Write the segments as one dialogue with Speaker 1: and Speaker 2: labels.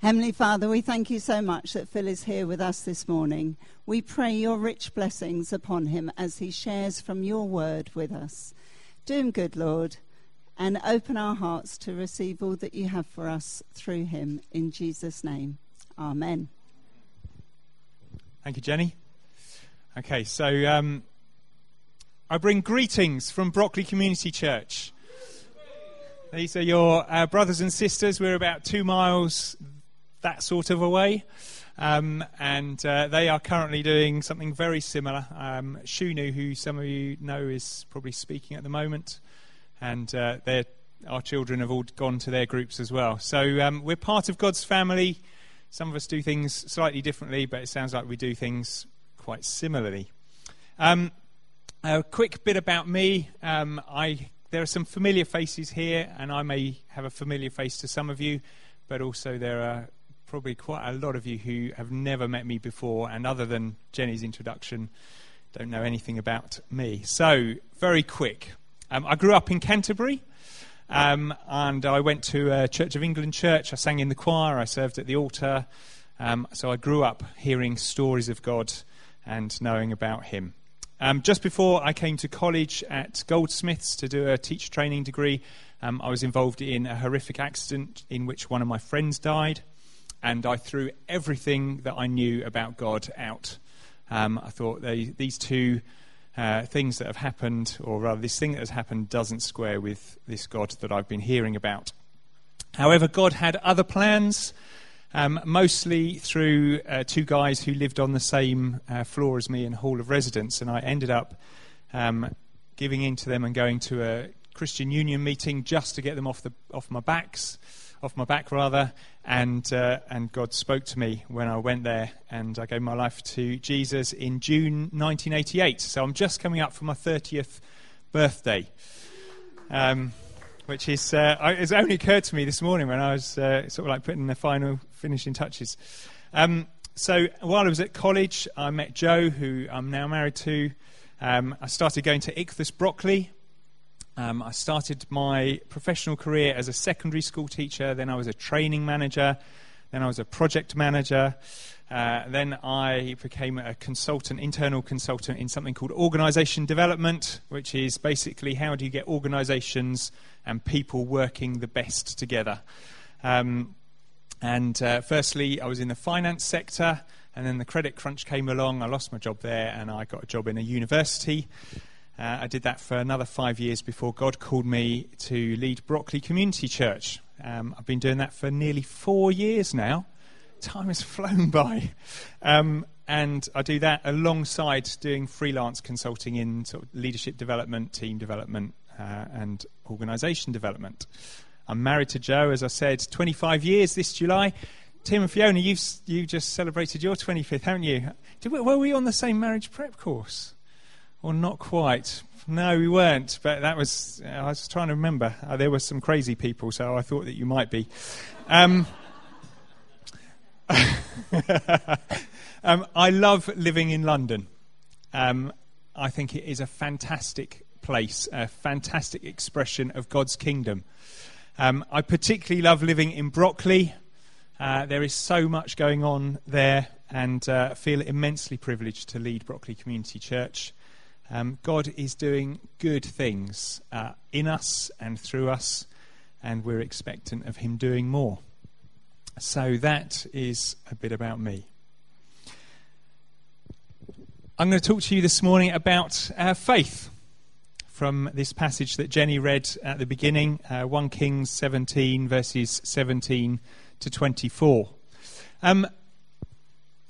Speaker 1: Heavenly Father, we thank you so much that Phil is here with us this morning. We pray your rich blessings upon him as he shares from your word with us. Do him good, Lord, and open our hearts to receive all that you have for us through him. In Jesus' name, Amen.
Speaker 2: Thank you, Jenny. Okay, so um, I bring greetings from Brockley Community Church. These are your uh, brothers and sisters. We're about two miles that sort of a way. Um, and uh, they are currently doing something very similar. Um, Shunu, who some of you know, is probably speaking at the moment, and uh, our children have all gone to their groups as well. So um, we're part of God's family. Some of us do things slightly differently, but it sounds like we do things quite similarly. Um, a quick bit about me. Um, I, there are some familiar faces here, and I may have a familiar face to some of you, but also there are probably quite a lot of you who have never met me before, and other than Jenny's introduction, don't know anything about me. So, very quick. Um, I grew up in Canterbury, um, and I went to a Church of England church. I sang in the choir, I served at the altar. Um, so, I grew up hearing stories of God and knowing about Him. Um, just before I came to college at Goldsmiths to do a teacher training degree, um, I was involved in a horrific accident in which one of my friends died and I threw everything that I knew about God out. Um, I thought they, these two uh, things that have happened, or rather, this thing that has happened, doesn't square with this God that I've been hearing about. However, God had other plans, um, mostly through uh, two guys who lived on the same uh, floor as me in Hall of Residence, and I ended up um, giving in to them and going to a Christian Union meeting just to get them off the off my backs off my back rather, and uh, and God spoke to me when I went there, and I gave my life to Jesus in June 1988. So I'm just coming up for my 30th birthday, um, which is uh, it's only occurred to me this morning when I was uh, sort of like putting the final finishing touches. Um, so while I was at college, I met Joe, who I'm now married to. Um, I started going to Ichthus Brockley, um, I started my professional career as a secondary school teacher, then I was a training manager, then I was a project manager. Uh, then I became a consultant, internal consultant in something called organization development, which is basically how do you get organizations and people working the best together. Um, and uh, firstly, I was in the finance sector, and then the credit crunch came along. I lost my job there, and I got a job in a university. Uh, I did that for another five years before God called me to lead Brockley Community Church. Um, I've been doing that for nearly four years now. Time has flown by. Um, and I do that alongside doing freelance consulting in sort of leadership development, team development, uh, and organisation development. I'm married to Joe, as I said, 25 years this July. Tim and Fiona, you've you just celebrated your 25th, haven't you? Did, were we on the same marriage prep course? Or not quite. No, we weren't. But that was, I was trying to remember. Uh, there were some crazy people, so I thought that you might be. Um, um, I love living in London. Um, I think it is a fantastic place, a fantastic expression of God's kingdom. Um, I particularly love living in Brockley. Uh, there is so much going on there, and uh, feel immensely privileged to lead Brockley Community Church. Um, God is doing good things uh, in us and through us, and we're expectant of Him doing more. So that is a bit about me. I'm going to talk to you this morning about uh, faith from this passage that Jenny read at the beginning, uh, 1 Kings 17, verses 17 to 24. Um,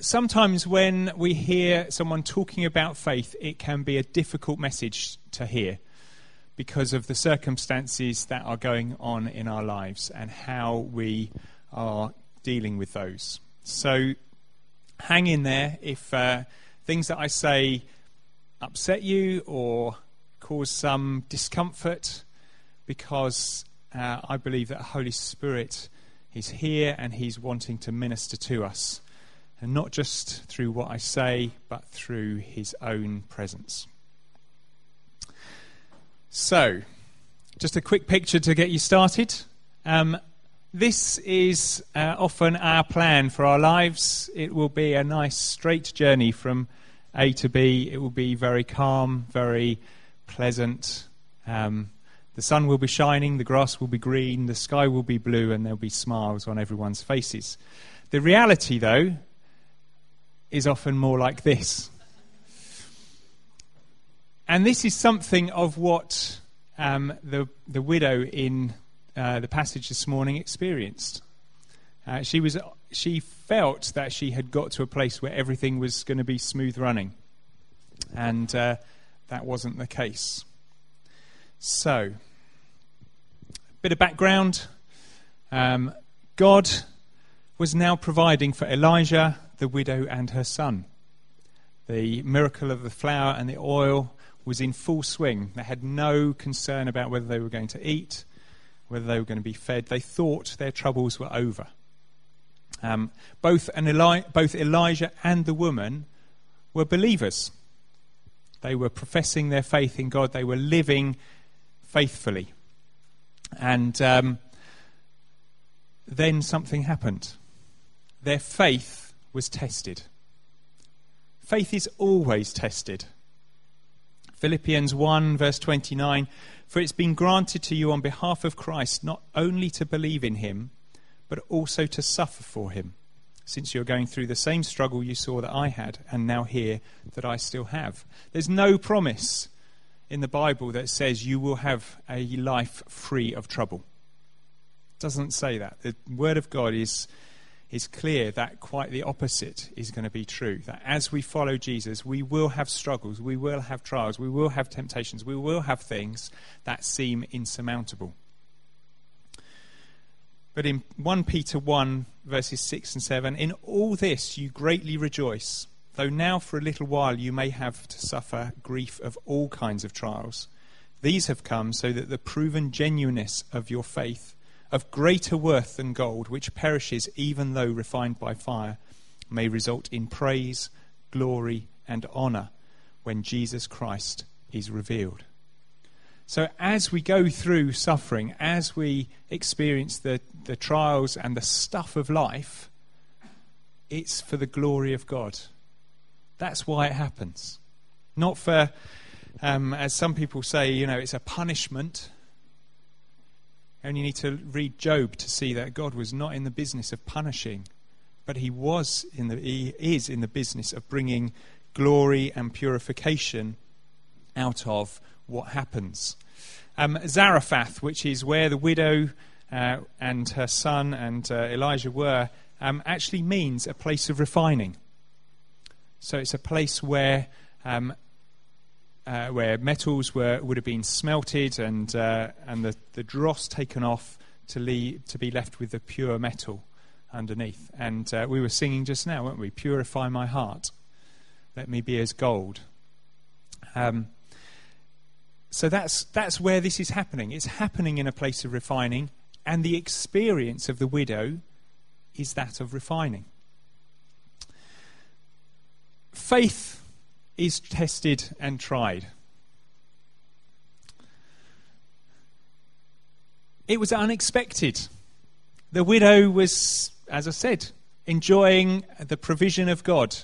Speaker 2: sometimes when we hear someone talking about faith, it can be a difficult message to hear because of the circumstances that are going on in our lives and how we are dealing with those. So hang in there if uh, things that I say upset you or cause some discomfort because uh, I believe that the Holy Spirit is here and He's wanting to minister to us and not just through what I say, but through his own presence. So, just a quick picture to get you started. Um, this is uh, often our plan for our lives. It will be a nice straight journey from A to B. It will be very calm, very pleasant. Um, the sun will be shining, the grass will be green, the sky will be blue, and there'll be smiles on everyone's faces. The reality, though, is often more like this. And this is something of what um, the, the widow in uh, the passage this morning experienced. Uh, she, was, she felt that she had got to a place where everything was going to be smooth running. And uh, that wasn't the case. So, a bit of background. Um, God was now providing for Elijah, the widow, and her son. The miracle of the flour and the oil was in full swing. They had no concern about whether they were going to eat, whether they were going to be fed. They thought their troubles were over. Um, both, Eli- both Elijah and the woman were believers. They were professing their faith in God, they were living faithfully. And um, then something happened. Their faith was tested. Faith is always tested. Philippians 1, verse 29 For it's been granted to you on behalf of Christ not only to believe in him, but also to suffer for him, since you're going through the same struggle you saw that I had, and now hear that I still have. There's no promise in the Bible that says you will have a life free of trouble. It doesn't say that. The Word of God is is clear that quite the opposite is going to be true. That as we follow Jesus, we will have struggles, we will have trials, we will have temptations, we will have things that seem insurmountable. But in 1 Peter 1, verses 6 and 7, in all this you greatly rejoice, though now for a little while you may have to suffer grief of all kinds of trials. These have come so that the proven genuineness of your faith of greater worth than gold, which perishes even though refined by fire, may result in praise, glory, and honor when Jesus Christ is revealed. So, as we go through suffering, as we experience the, the trials and the stuff of life, it's for the glory of God. That's why it happens. Not for, um, as some people say, you know, it's a punishment and you need to read Job to see that God was not in the business of punishing, but he was in the he is in the business of bringing glory and purification out of what happens. Um, Zarephath, which is where the widow uh, and her son and uh, Elijah were, um, actually means a place of refining. So it's a place where um, uh, where metals were, would have been smelted and, uh, and the, the dross taken off to, leave, to be left with the pure metal underneath. And uh, we were singing just now, weren't we? Purify my heart. Let me be as gold. Um, so that's, that's where this is happening. It's happening in a place of refining, and the experience of the widow is that of refining. Faith is tested and tried. It was unexpected. The widow was, as I said, enjoying the provision of God.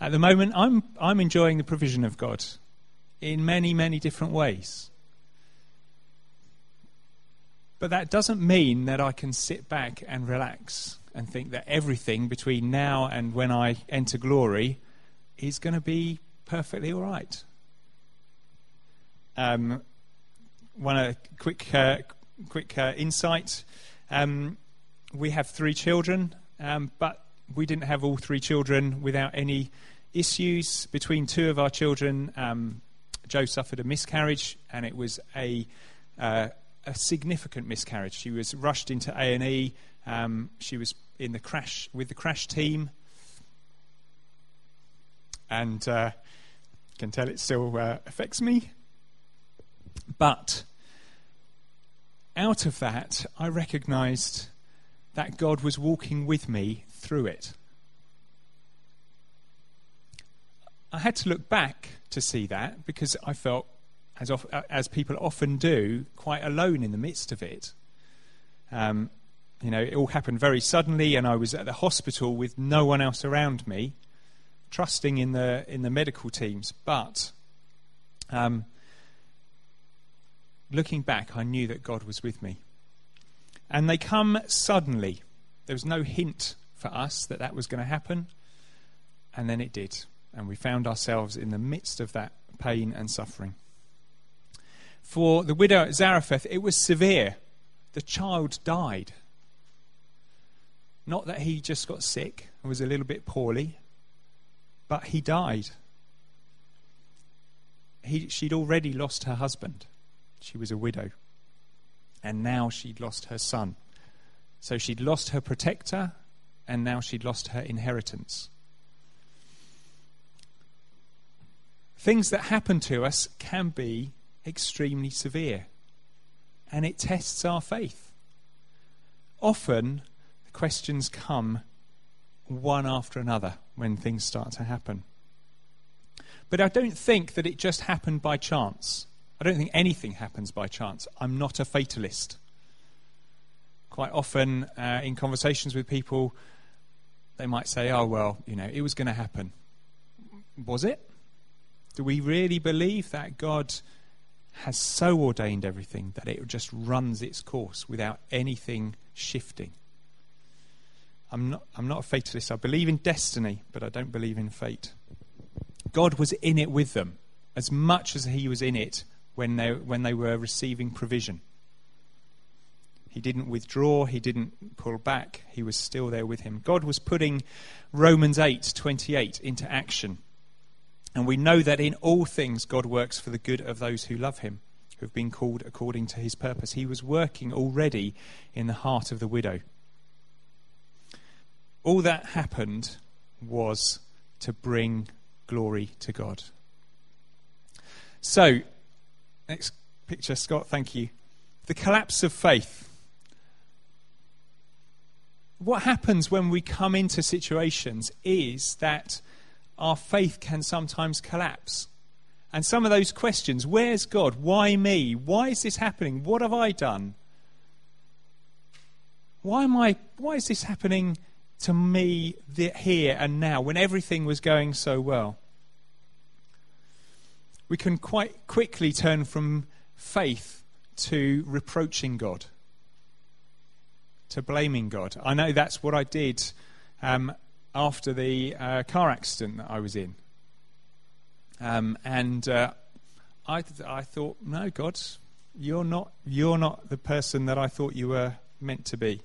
Speaker 2: At the moment, I'm, I'm enjoying the provision of God in many, many different ways. But that doesn't mean that I can sit back and relax and think that everything between now and when I enter glory is going to be perfectly all right. Um, one a quick uh, quick uh, insight. Um, we have three children, um, but we didn't have all three children without any issues. Between two of our children, um, Joe suffered a miscarriage, and it was a uh, a significant miscarriage. She was rushed into A and E. Um, she was in the crash with the crash team and uh, can tell it still uh, affects me. But out of that, I recognized that God was walking with me through it. I had to look back to see that because I felt, as, of, as people often do, quite alone in the midst of it. Um, you know, it all happened very suddenly, and I was at the hospital with no one else around me, trusting in the in the medical teams. But um, looking back, I knew that God was with me, and they come suddenly. There was no hint for us that that was going to happen, and then it did, and we found ourselves in the midst of that pain and suffering. For the widow at Zarephath, it was severe. The child died. Not that he just got sick and was a little bit poorly, but he died. He, she'd already lost her husband. She was a widow. And now she'd lost her son. So she'd lost her protector, and now she'd lost her inheritance. Things that happen to us can be extremely severe, and it tests our faith. Often, the questions come one after another when things start to happen. But I don't think that it just happened by chance. I don't think anything happens by chance. I'm not a fatalist. Quite often, uh, in conversations with people, they might say, oh, well, you know, it was going to happen. Was it? Do we really believe that God has so ordained everything that it just runs its course without anything shifting? I'm not, I'm not a fatalist. I believe in destiny, but I don't believe in fate. God was in it with them as much as he was in it when they, when they were receiving provision. He didn't withdraw, he didn't pull back, he was still there with him. God was putting Romans 8:28 into action. And we know that in all things God works for the good of those who love him, who have been called according to his purpose. He was working already in the heart of the widow. All that happened was to bring glory to God. So, next picture, Scott, thank you. The collapse of faith. What happens when we come into situations is that our faith can sometimes collapse. And some of those questions where's God? Why me? Why is this happening? What have I done? Why, am I, why is this happening to me here and now when everything was going so well? We can quite quickly turn from faith to reproaching God, to blaming God. I know that's what I did um, after the uh, car accident that I was in. Um, and uh, I, th- I thought, no, God, you're not, you're not the person that I thought you were meant to be.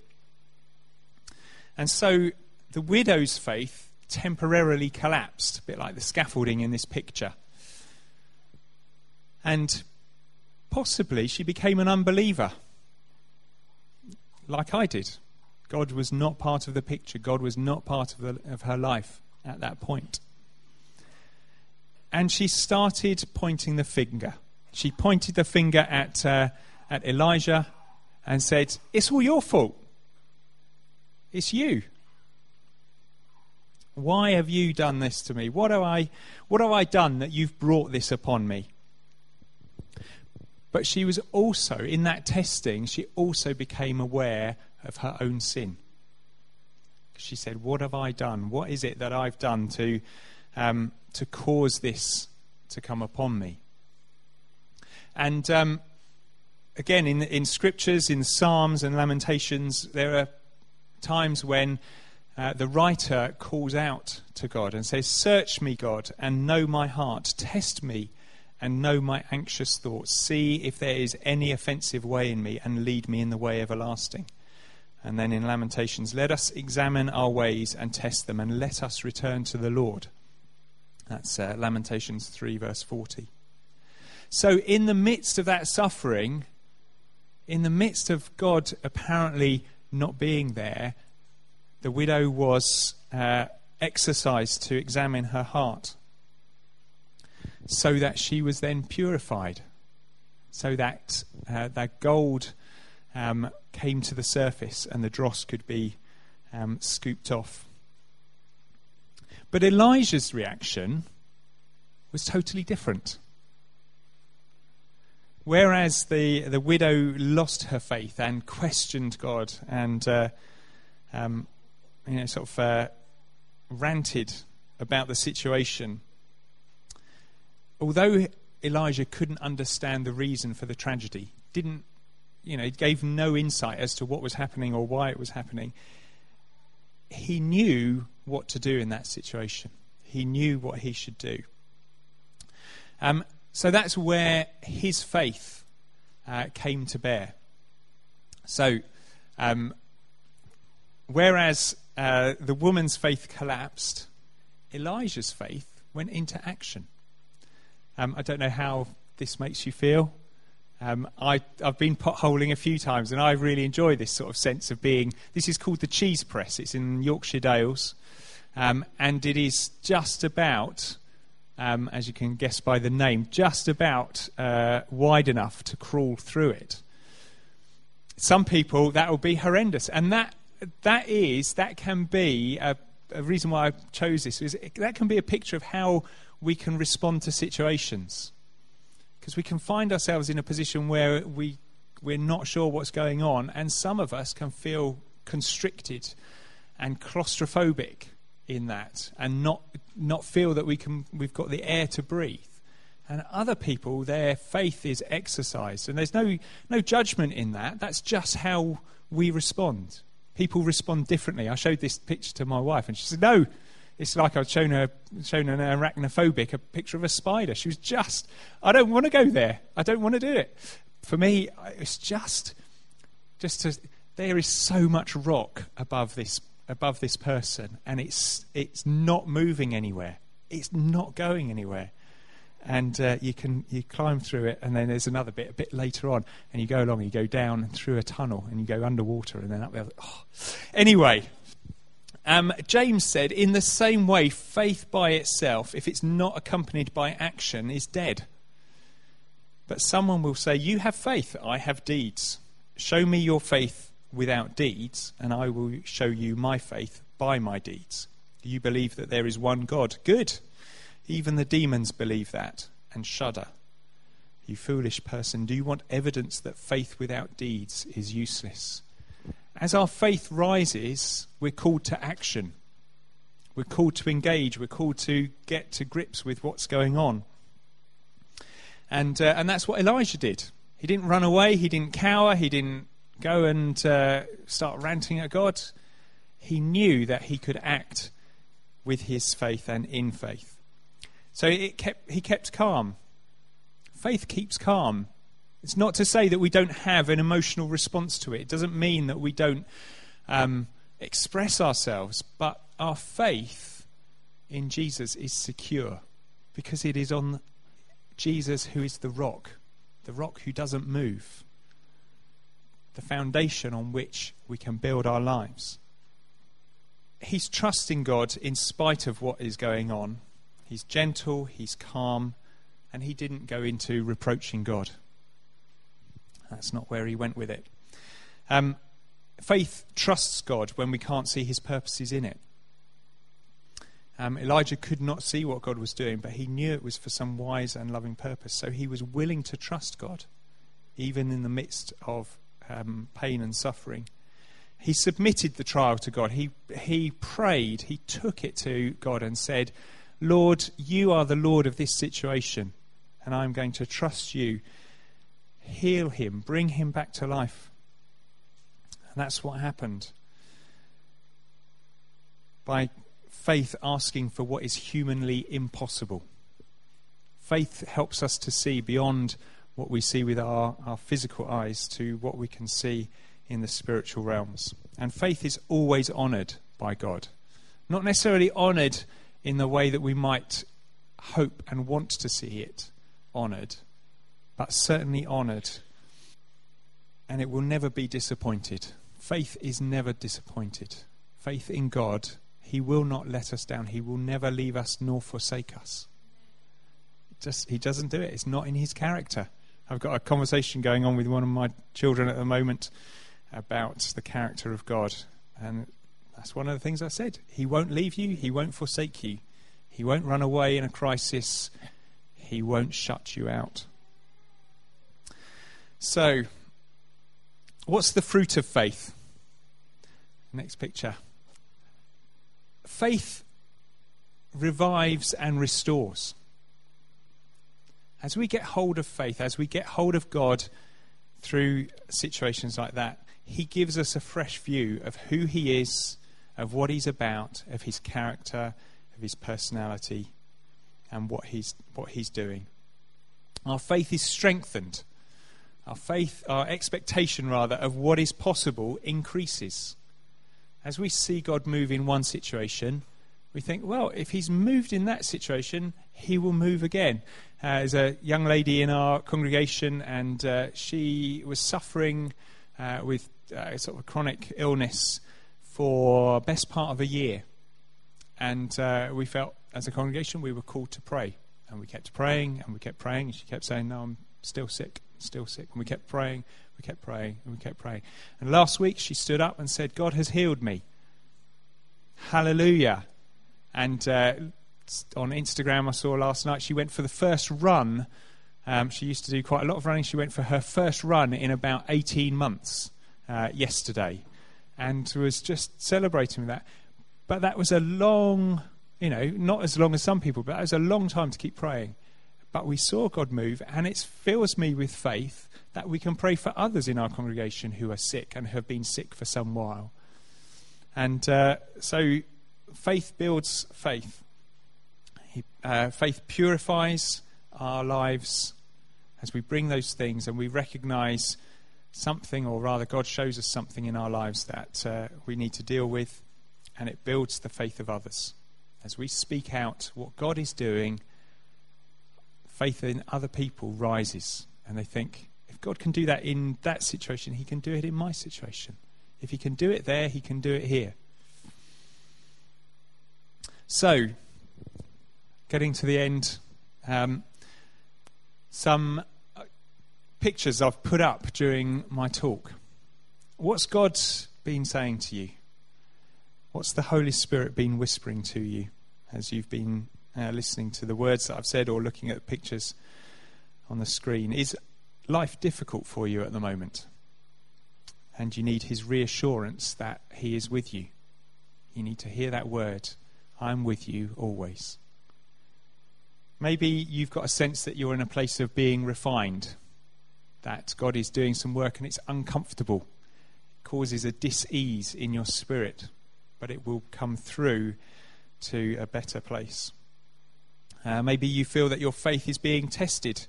Speaker 2: And so the widow's faith temporarily collapsed, a bit like the scaffolding in this picture. And possibly she became an unbeliever, like I did. God was not part of the picture. God was not part of, the, of her life at that point. And she started pointing the finger. She pointed the finger at, uh, at Elijah and said, It's all your fault. It's you. Why have you done this to me? What have I, what have I done that you've brought this upon me? But she was also, in that testing, she also became aware of her own sin. She said, What have I done? What is it that I've done to, um, to cause this to come upon me? And um, again, in, in scriptures, in Psalms and Lamentations, there are times when uh, the writer calls out to God and says, Search me, God, and know my heart. Test me and know my anxious thoughts. See if there is any offensive way in me, and lead me in the way everlasting. And then in Lamentations, let us examine our ways and test them, and let us return to the Lord. That's uh, Lamentations 3, verse 40. So, in the midst of that suffering, in the midst of God apparently not being there, the widow was uh, exercised to examine her heart so that she was then purified, so that uh, that gold um, came to the surface and the dross could be um, scooped off. But Elijah's reaction was totally different. Whereas the, the widow lost her faith and questioned God and uh, um, you know, sort of uh, ranted about the situation, although Elijah couldn't understand the reason for the tragedy, didn't, you know, he gave no insight as to what was happening or why it was happening, he knew what to do in that situation. He knew what he should do. Um, so that's where his faith uh, came to bear. So, um, whereas uh, the woman's faith collapsed, Elijah's faith went into action. Um, I don't know how this makes you feel. Um, I, have been potholing a few times, and I really enjoy this sort of sense of being. This is called the Cheese Press. It's in Yorkshire Dales, um, and it is just about, um, as you can guess by the name, just about uh, wide enough to crawl through it. Some people that will be horrendous, and that that is that can be a, a reason why I chose this. Is that can be a picture of how we can respond to situations. Because we can find ourselves in a position where we, we're not sure what's going on, and some of us can feel constricted and claustrophobic in that and not, not feel that we can, we've got the air to breathe. And other people, their faith is exercised. And there's no, no judgment in that. That's just how we respond. People respond differently. I showed this picture to my wife, and she said, No, it's like I'd shown her, shown an arachnophobic a picture of a spider. She was just, I don't want to go there. I don't want to do it. For me, it's just, just to, there is so much rock above this, above this person, and it's, it's not moving anywhere. It's not going anywhere. And uh, you can you climb through it, and then there's another bit a bit later on, and you go along, you go down through a tunnel, and you go underwater, and then up there. Oh. Anyway, um, James said, in the same way, faith by itself, if it's not accompanied by action, is dead. But someone will say, You have faith, I have deeds. Show me your faith without deeds, and I will show you my faith by my deeds. You believe that there is one God. Good. Even the demons believe that and shudder. You foolish person, do you want evidence that faith without deeds is useless? As our faith rises, we're called to action. We're called to engage. We're called to get to grips with what's going on. And, uh, and that's what Elijah did. He didn't run away, he didn't cower, he didn't go and uh, start ranting at God. He knew that he could act with his faith and in faith. So it kept, he kept calm. Faith keeps calm. It's not to say that we don't have an emotional response to it. It doesn't mean that we don't um, express ourselves, but our faith in Jesus is secure because it is on Jesus who is the rock, the rock who doesn't move, the foundation on which we can build our lives. He's trusting God in spite of what is going on. He's gentle, he's calm, and he didn't go into reproaching God. That's not where he went with it. Um, faith trusts God when we can't see his purposes in it. Um, Elijah could not see what God was doing, but he knew it was for some wise and loving purpose. So he was willing to trust God, even in the midst of um, pain and suffering. He submitted the trial to God. He, he prayed, he took it to God and said, Lord, you are the Lord of this situation, and I'm going to trust you heal him, bring him back to life. And that's what happened. By faith asking for what is humanly impossible. Faith helps us to see beyond what we see with our, our physical eyes to what we can see in the spiritual realms. And faith is always honoured by God. Not necessarily honoured in the way that we might hope and want to see it honoured, but certainly honoured. And it will never be disappointed. Faith is never disappointed. Faith in God, He will not let us down. He will never leave us nor forsake us. Just, he doesn't do it. It's not in His character. I've got a conversation going on with one of my children at the moment about the character of God. And that's one of the things I said. He won't leave you, He won't forsake you, He won't run away in a crisis, He won't shut you out. So, what's the fruit of faith? Next picture. Faith revives and restores. As we get hold of faith, as we get hold of God through situations like that, He gives us a fresh view of who He is, of what He's about, of His character, of His personality, and what He's, what he's doing. Our faith is strengthened. Our faith, our expectation rather, of what is possible increases. As we see God move in one situation, we think, well, if he's moved in that situation, he will move again. Uh, there's a young lady in our congregation, and uh, she was suffering uh, with uh, sort of a chronic illness for best part of a year. And uh, we felt, as a congregation, we were called to pray. And we kept praying, and we kept praying, and she kept saying, no, I'm still sick, still sick. And we kept praying, we kept praying, and we kept praying. And last week, she stood up and said, God has healed me. Hallelujah. And uh, on Instagram, I saw last night she went for the first run. Um, she used to do quite a lot of running. She went for her first run in about 18 months uh, yesterday and was just celebrating that. But that was a long, you know, not as long as some people, but that was a long time to keep praying. But we saw God move, and it fills me with faith that we can pray for others in our congregation who are sick and have been sick for some while. And uh, so faith builds faith. He, uh, faith purifies our lives as we bring those things and we recognize something, or rather, God shows us something in our lives that uh, we need to deal with, and it builds the faith of others. As we speak out what God is doing, faith in other people rises, and they think, if God can do that in that situation, He can do it in my situation. If He can do it there, He can do it here. So, getting to the end, um, some uh, pictures I've put up during my talk. What's God been saying to you? What's the Holy Spirit been whispering to you as you've been uh, listening to the words that I've said or looking at the pictures on the screen? Is life difficult for you at the moment? And you need His reassurance that He is with you. You need to hear that word I'm with you always. Maybe you've got a sense that you're in a place of being refined, that God is doing some work and it's uncomfortable. It causes a dis ease in your spirit, but it will come through to a better place. Uh, maybe you feel that your faith is being tested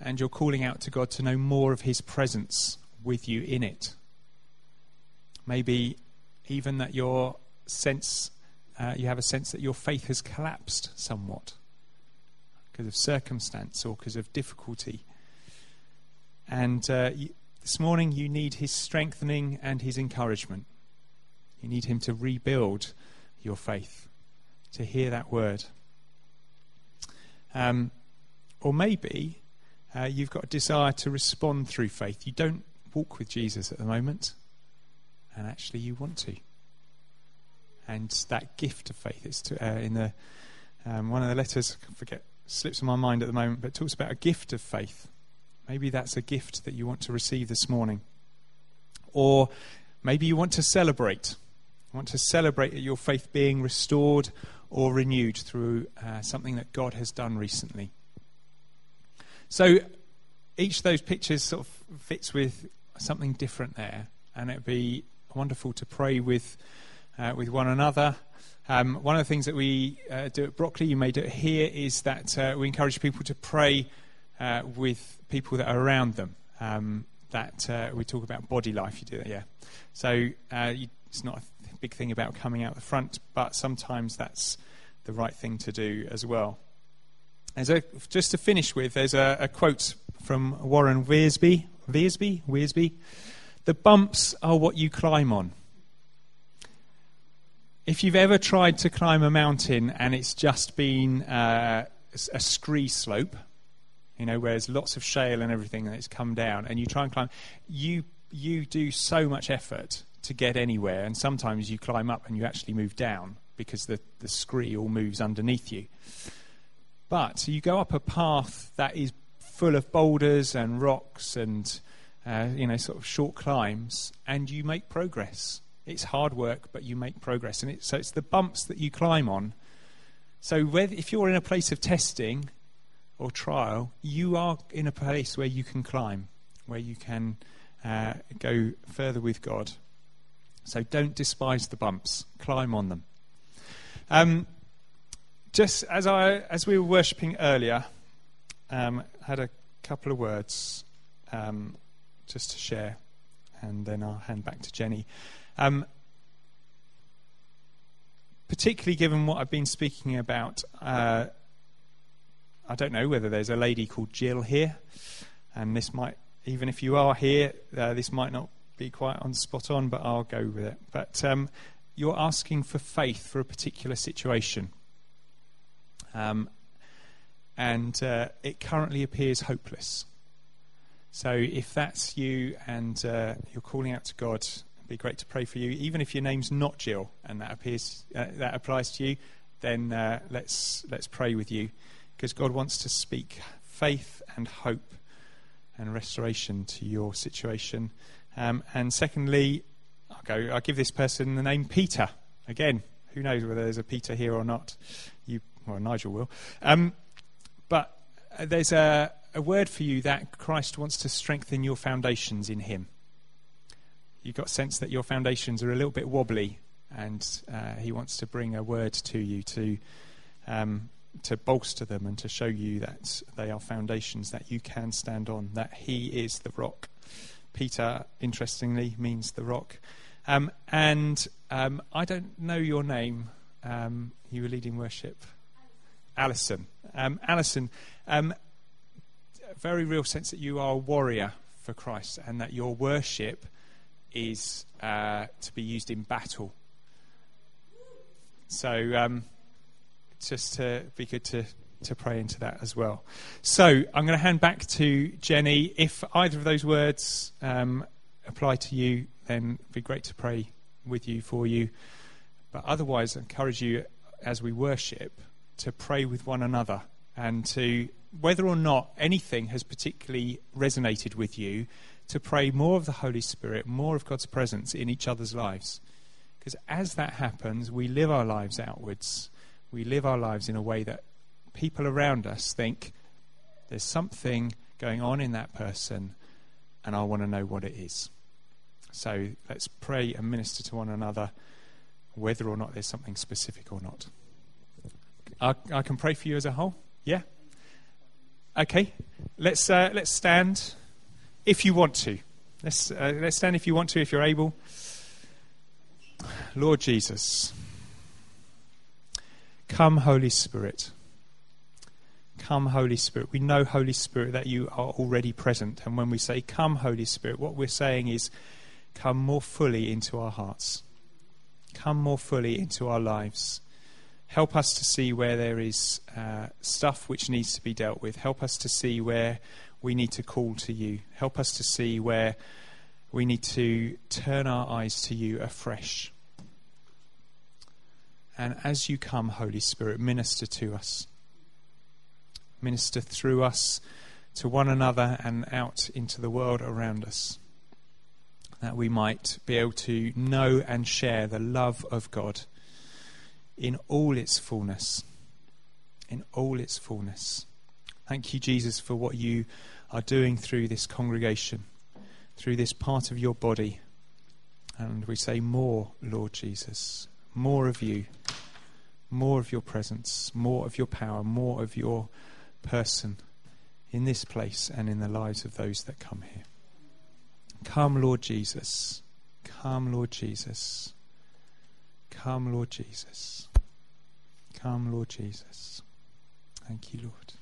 Speaker 2: and you're calling out to God to know more of His presence with you in it. Maybe even that your sense uh, you have a sense that your faith has collapsed somewhat because of circumstance or because of difficulty. And uh, you, this morning, you need his strengthening and his encouragement. You need him to rebuild your faith, to hear that word. Um, or maybe uh, you've got a desire to respond through faith. You don't walk with Jesus at the moment, and actually you want to and that gift of faith. It's to, uh, in the um, one of the letters. I forget slips in my mind at the moment, but talks about a gift of faith. Maybe that's a gift that you want to receive this morning, or maybe you want to celebrate. You want to celebrate your faith being restored or renewed through uh, something that God has done recently. So each of those pictures sort of fits with something different there, and it'd be wonderful to pray with uh, with one another. Um, one of the things that we uh, do at Brockley, you may do it here, is that uh, we encourage people to pray uh, with people that are around them. Um, that uh, we talk about body life, you do that, yeah. So uh, you, it's not a big thing about coming out the front, but sometimes that's the right thing to do as well. A, just to finish with, there's a, a quote from Warren Wiersbe. Wiersbe? Wiersbe? The bumps are what you climb on if you've ever tried to climb a mountain and it's just been uh, a scree slope, you know, where there's lots of shale and everything and it's come down, and you try and climb, you you do so much effort to get anywhere, and sometimes you climb up and you actually move down because the, the scree all moves underneath you. But you go up a path that is full of boulders and rocks and uh, you know sort of short climbs, and you make progress. It's hard work, but you make progress, and it's, so it's the bumps that you climb on. So whether, if you're in a place of testing or trial, you are in a place where you can climb, where you can uh, go further with God. So don't despise the bumps, climb on them. Um, just as I as we were worshipping earlier, um, had a couple of words um, just to share, and then I'll hand back to Jenny. Um, particularly given what I've been speaking about, uh, I don't know whether there's a lady called Jill here, and this might, even if you are here, uh, this might not be quite on spot on, but I'll go with it. But um, you're asking for faith for a particular situation. Um, and uh, it currently appears hopeless. So if that's you and uh, you're calling out to God, it'd be great to pray for you. Even if your name's not Jill and that appears uh, that applies to you, then uh, let's let's pray with you because God wants to speak faith and hope and restoration to your situation. Um, and secondly, I'll go. I'll give this person the name Peter. Again, who knows whether there's a Peter here or not? You, well, Nigel will. Um, but uh, there's a, a word for you that Christ wants to strengthen your foundations in Him. You've got sense that your foundations are a little bit wobbly, and uh, He wants to bring a word to you to um, to bolster them and to show you that they are foundations that you can stand on. That He is the rock. Peter, interestingly, means the rock. Um, and um, I don't know your name. Um, you were leading worship. Alison. Um, Alison, um, very real sense that you are a warrior for Christ and that your worship is uh, to be used in battle. So, um, just to be good to, to pray into that as well. So, I'm going to hand back to Jenny. If either of those words um, apply to you, then it'd be great to pray with you for you. But otherwise, I encourage you as we worship to pray with one another and to, whether or not anything has particularly resonated with you, to pray more of the Holy Spirit, more of God's presence in each other's lives. Because as that happens, we live our lives outwards. We live our lives in a way that people around us think there's something going on in that person, and I want to know what it is. So let's pray and minister to one another, whether or not there's something specific or not. I, I can pray for you as a whole. Yeah. Okay. Let's uh, let's stand, if you want to. Let's uh, let's stand if you want to, if you're able. Lord Jesus, come, Holy Spirit. Come, Holy Spirit. We know, Holy Spirit, that you are already present. And when we say, Come, Holy Spirit, what we're saying is, Come more fully into our hearts. Come more fully into our lives. Help us to see where there is uh, stuff which needs to be dealt with. Help us to see where we need to call to you. Help us to see where we need to turn our eyes to you afresh. And as you come, Holy Spirit, minister to us. Minister through us to one another and out into the world around us. That we might be able to know and share the love of God in all its fullness. In all its fullness. Thank you, Jesus, for what you are doing through this congregation, through this part of your body. And we say, More, Lord Jesus, more of you, more of your presence, more of your power, more of your person in this place and in the lives of those that come here. Come, Lord Jesus. Come, Lord Jesus. Come, Lord Jesus. Come, Lord Jesus. Thank you, Lord.